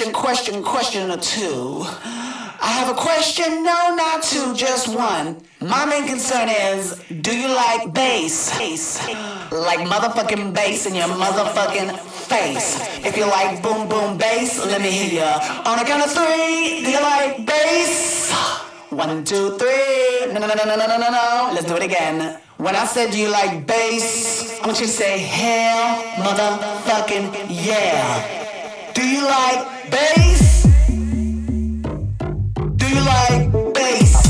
question, question, question or two. I have a question, no, not two, just one. My main concern is, do you like bass? Like motherfucking bass in your motherfucking face. If you like boom boom bass, let me hear ya. On a count of three, do you like bass? One, two, three. No, no, no, no, no, no, no, no. Let's do it again. When I said do you like bass, I want you to say hell, motherfucking yeah. Like bass? Do you like bass?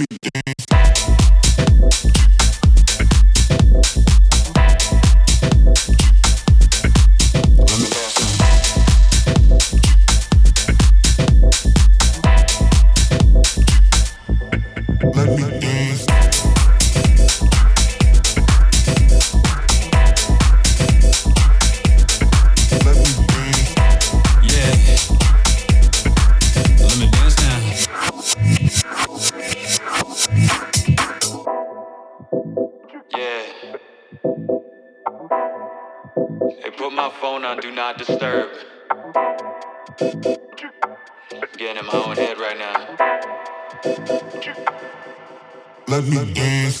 me down. Let me dance.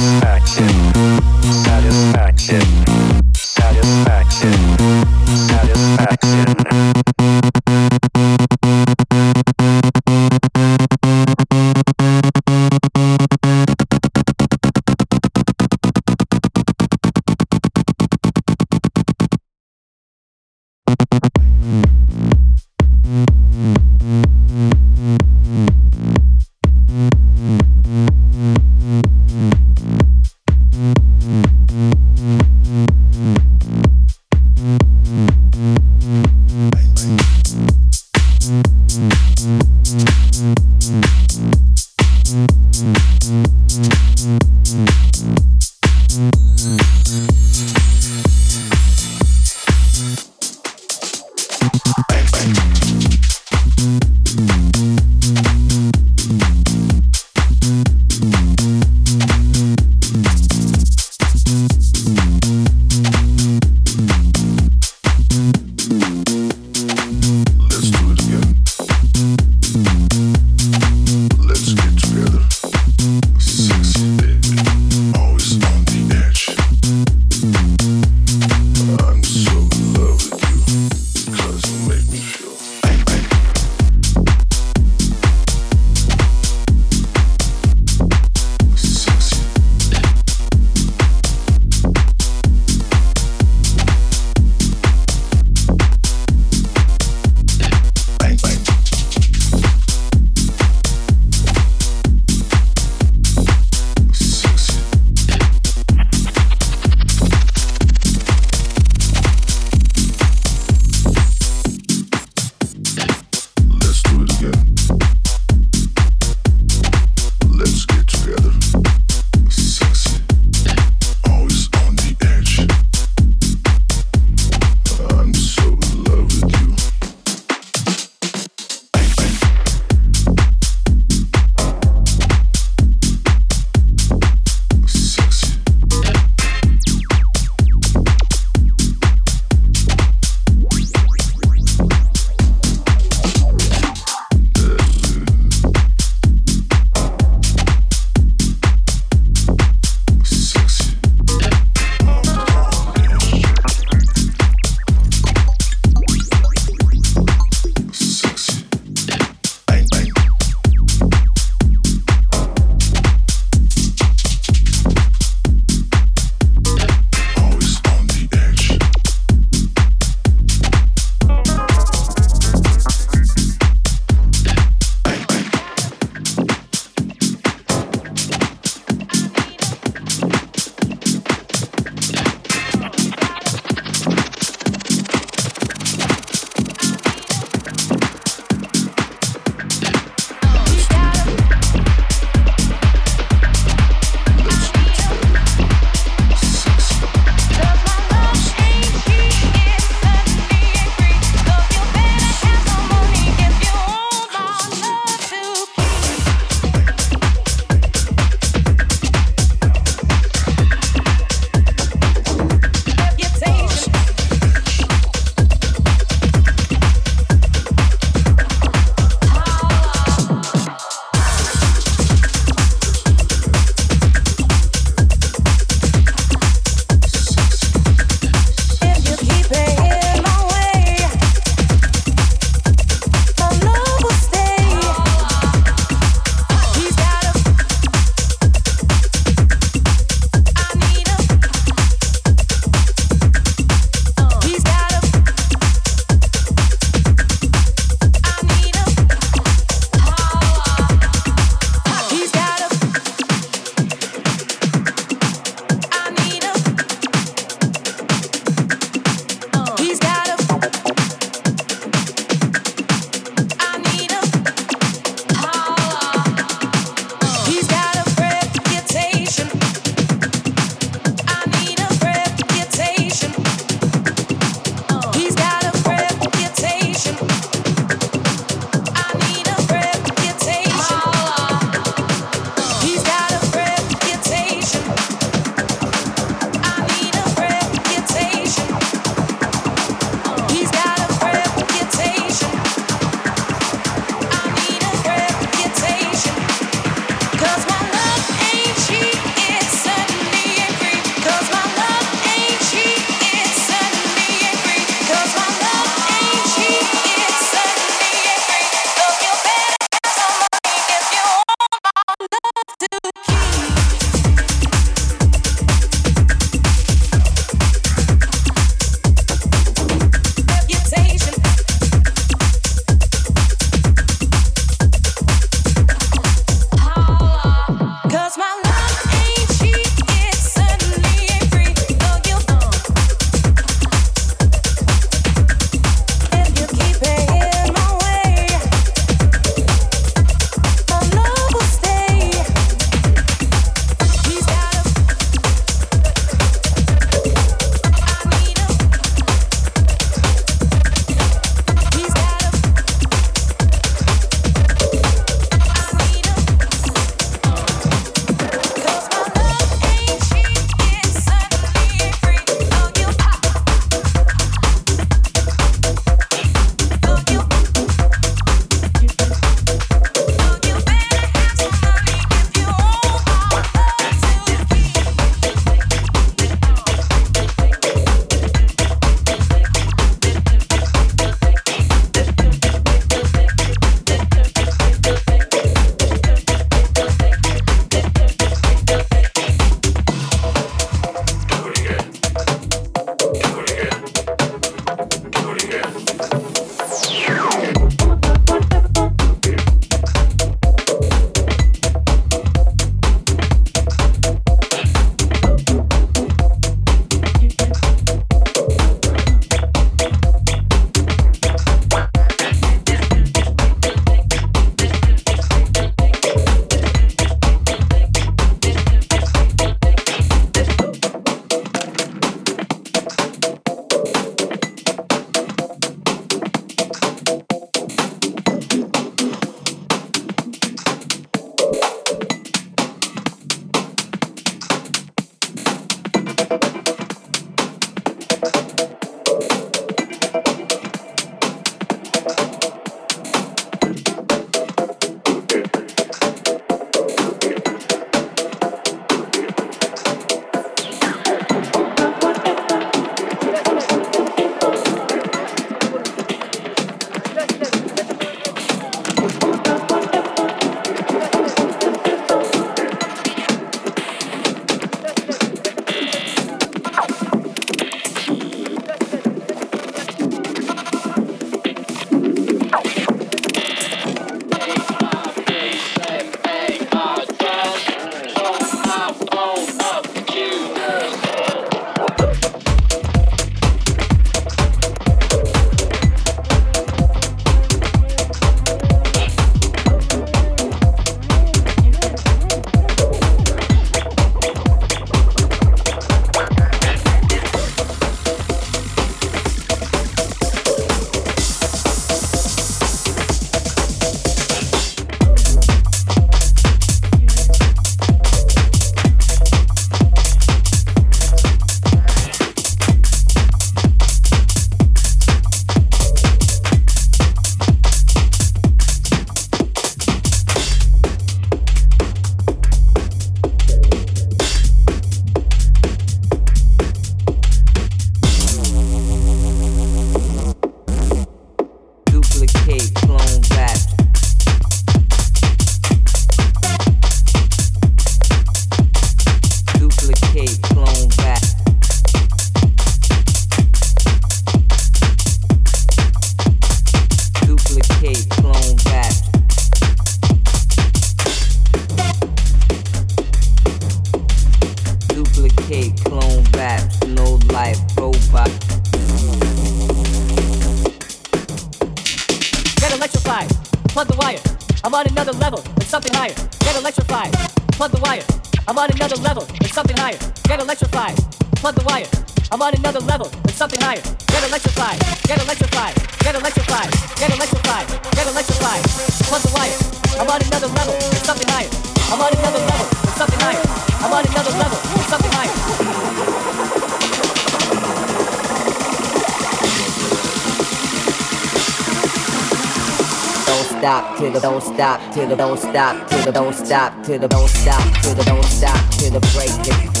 stop to the don't stop to the don't stop to the don't stop to the don't stop to the break it.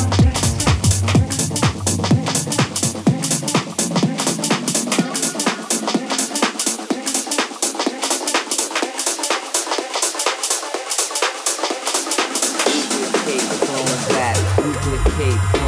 Duplicate.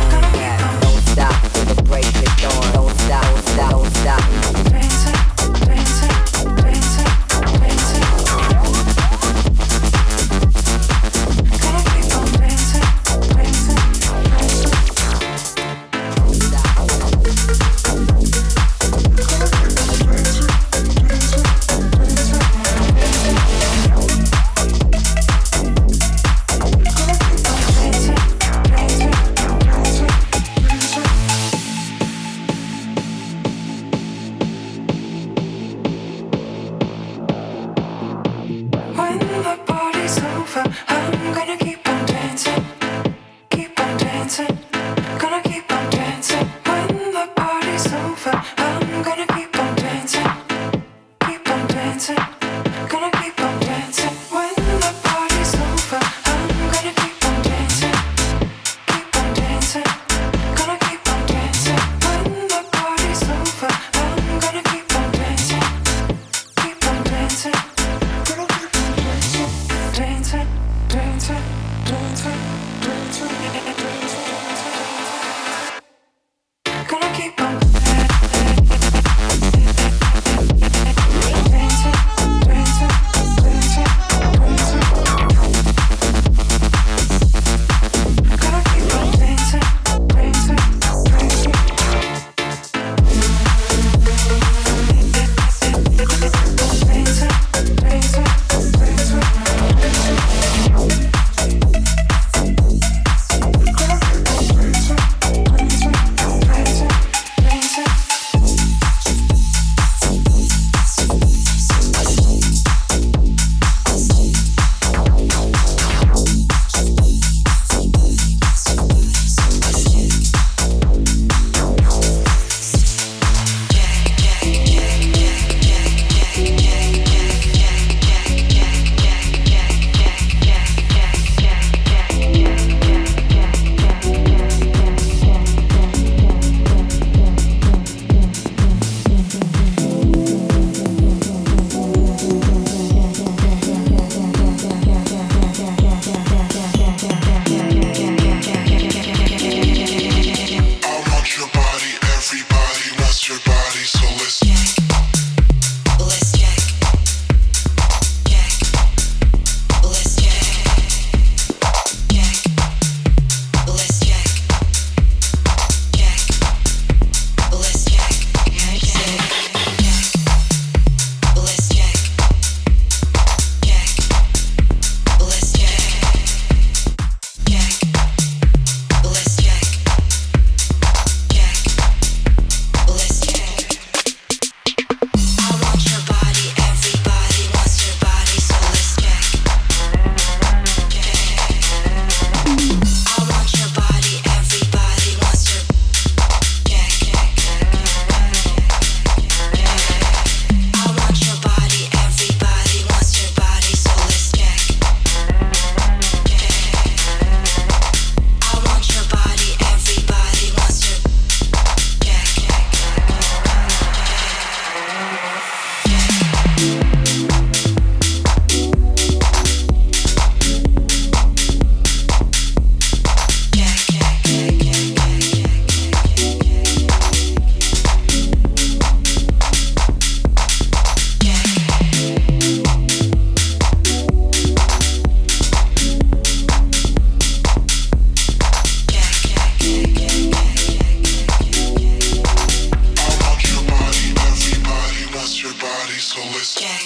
party, so let's. Yeah,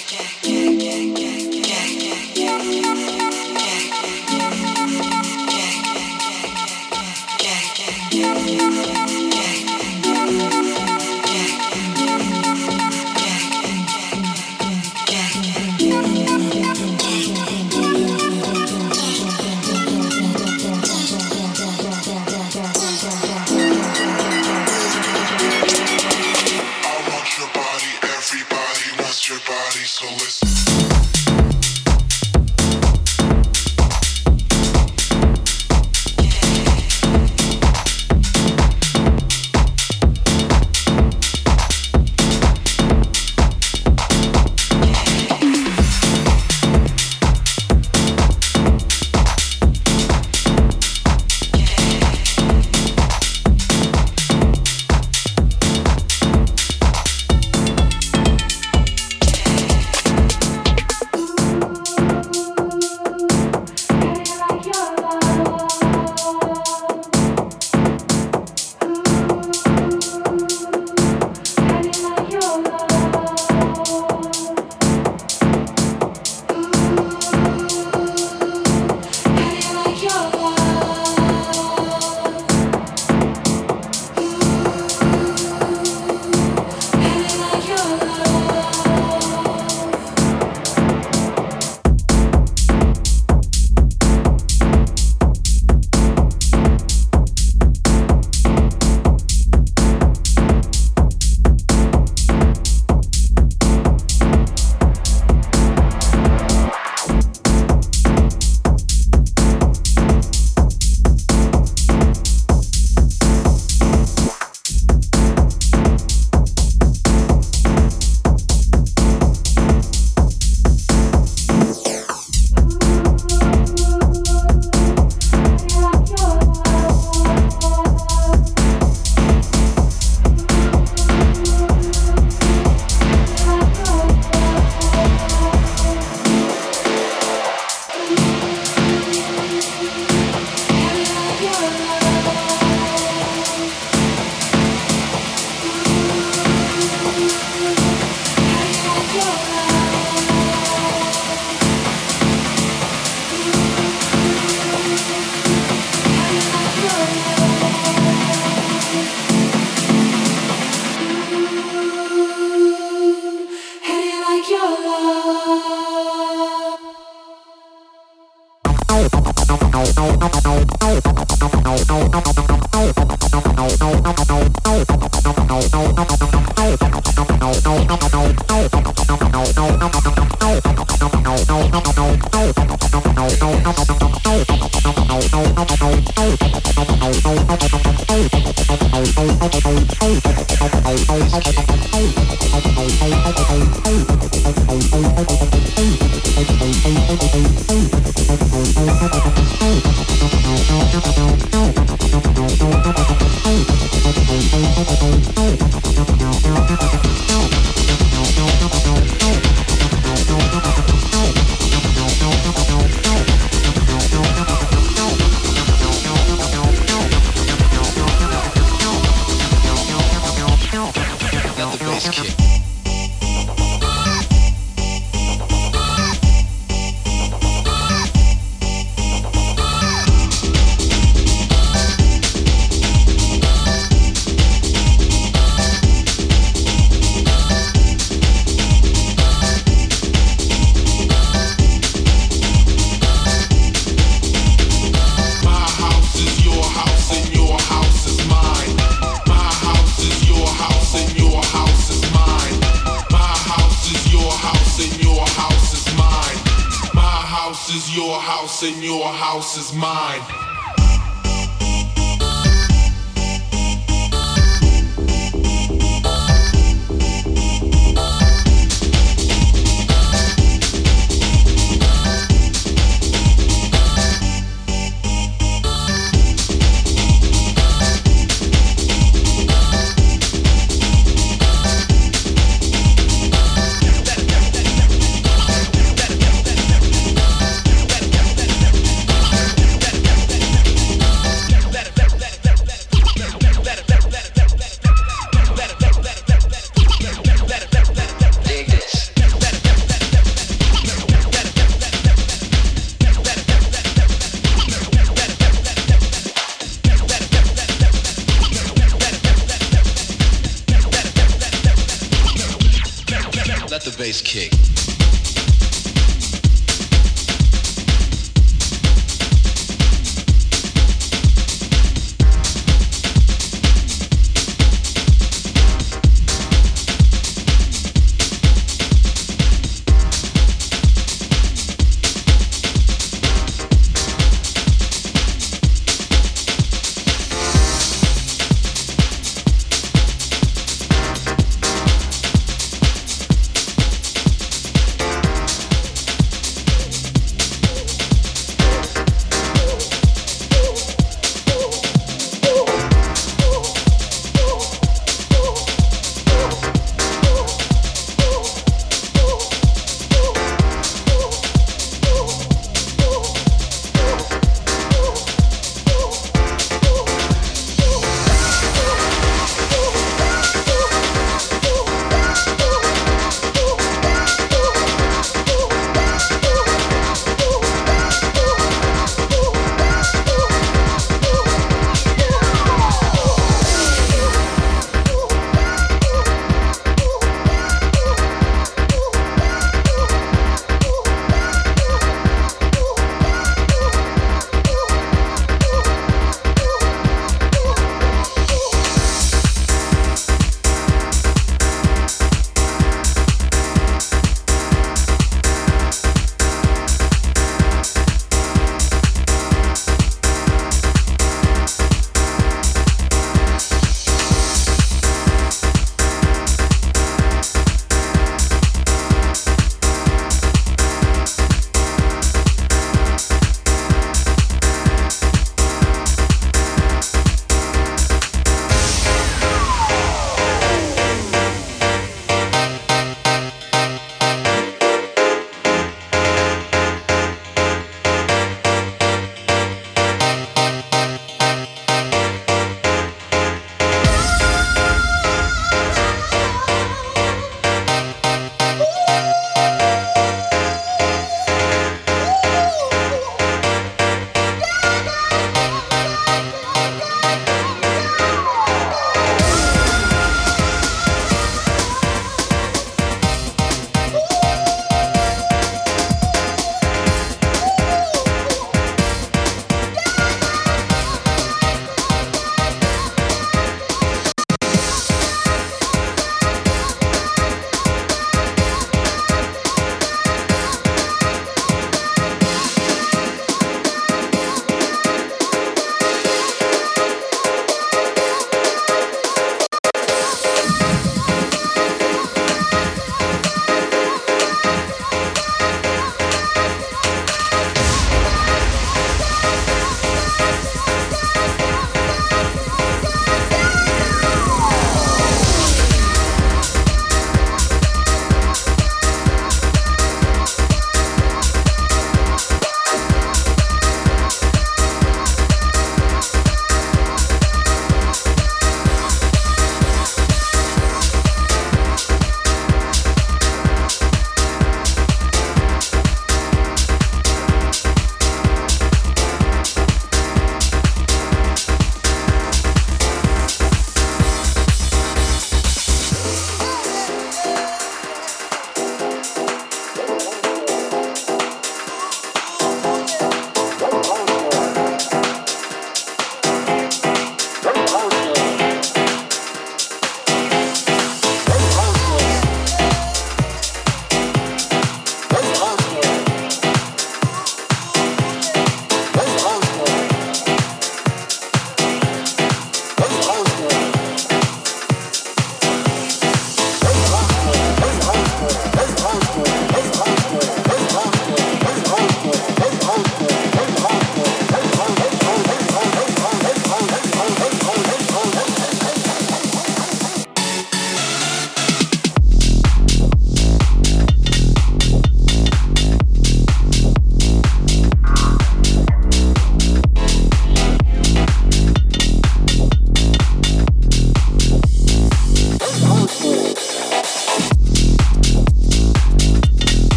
yeah, yeah, no, no, no, no, house and your house is mine.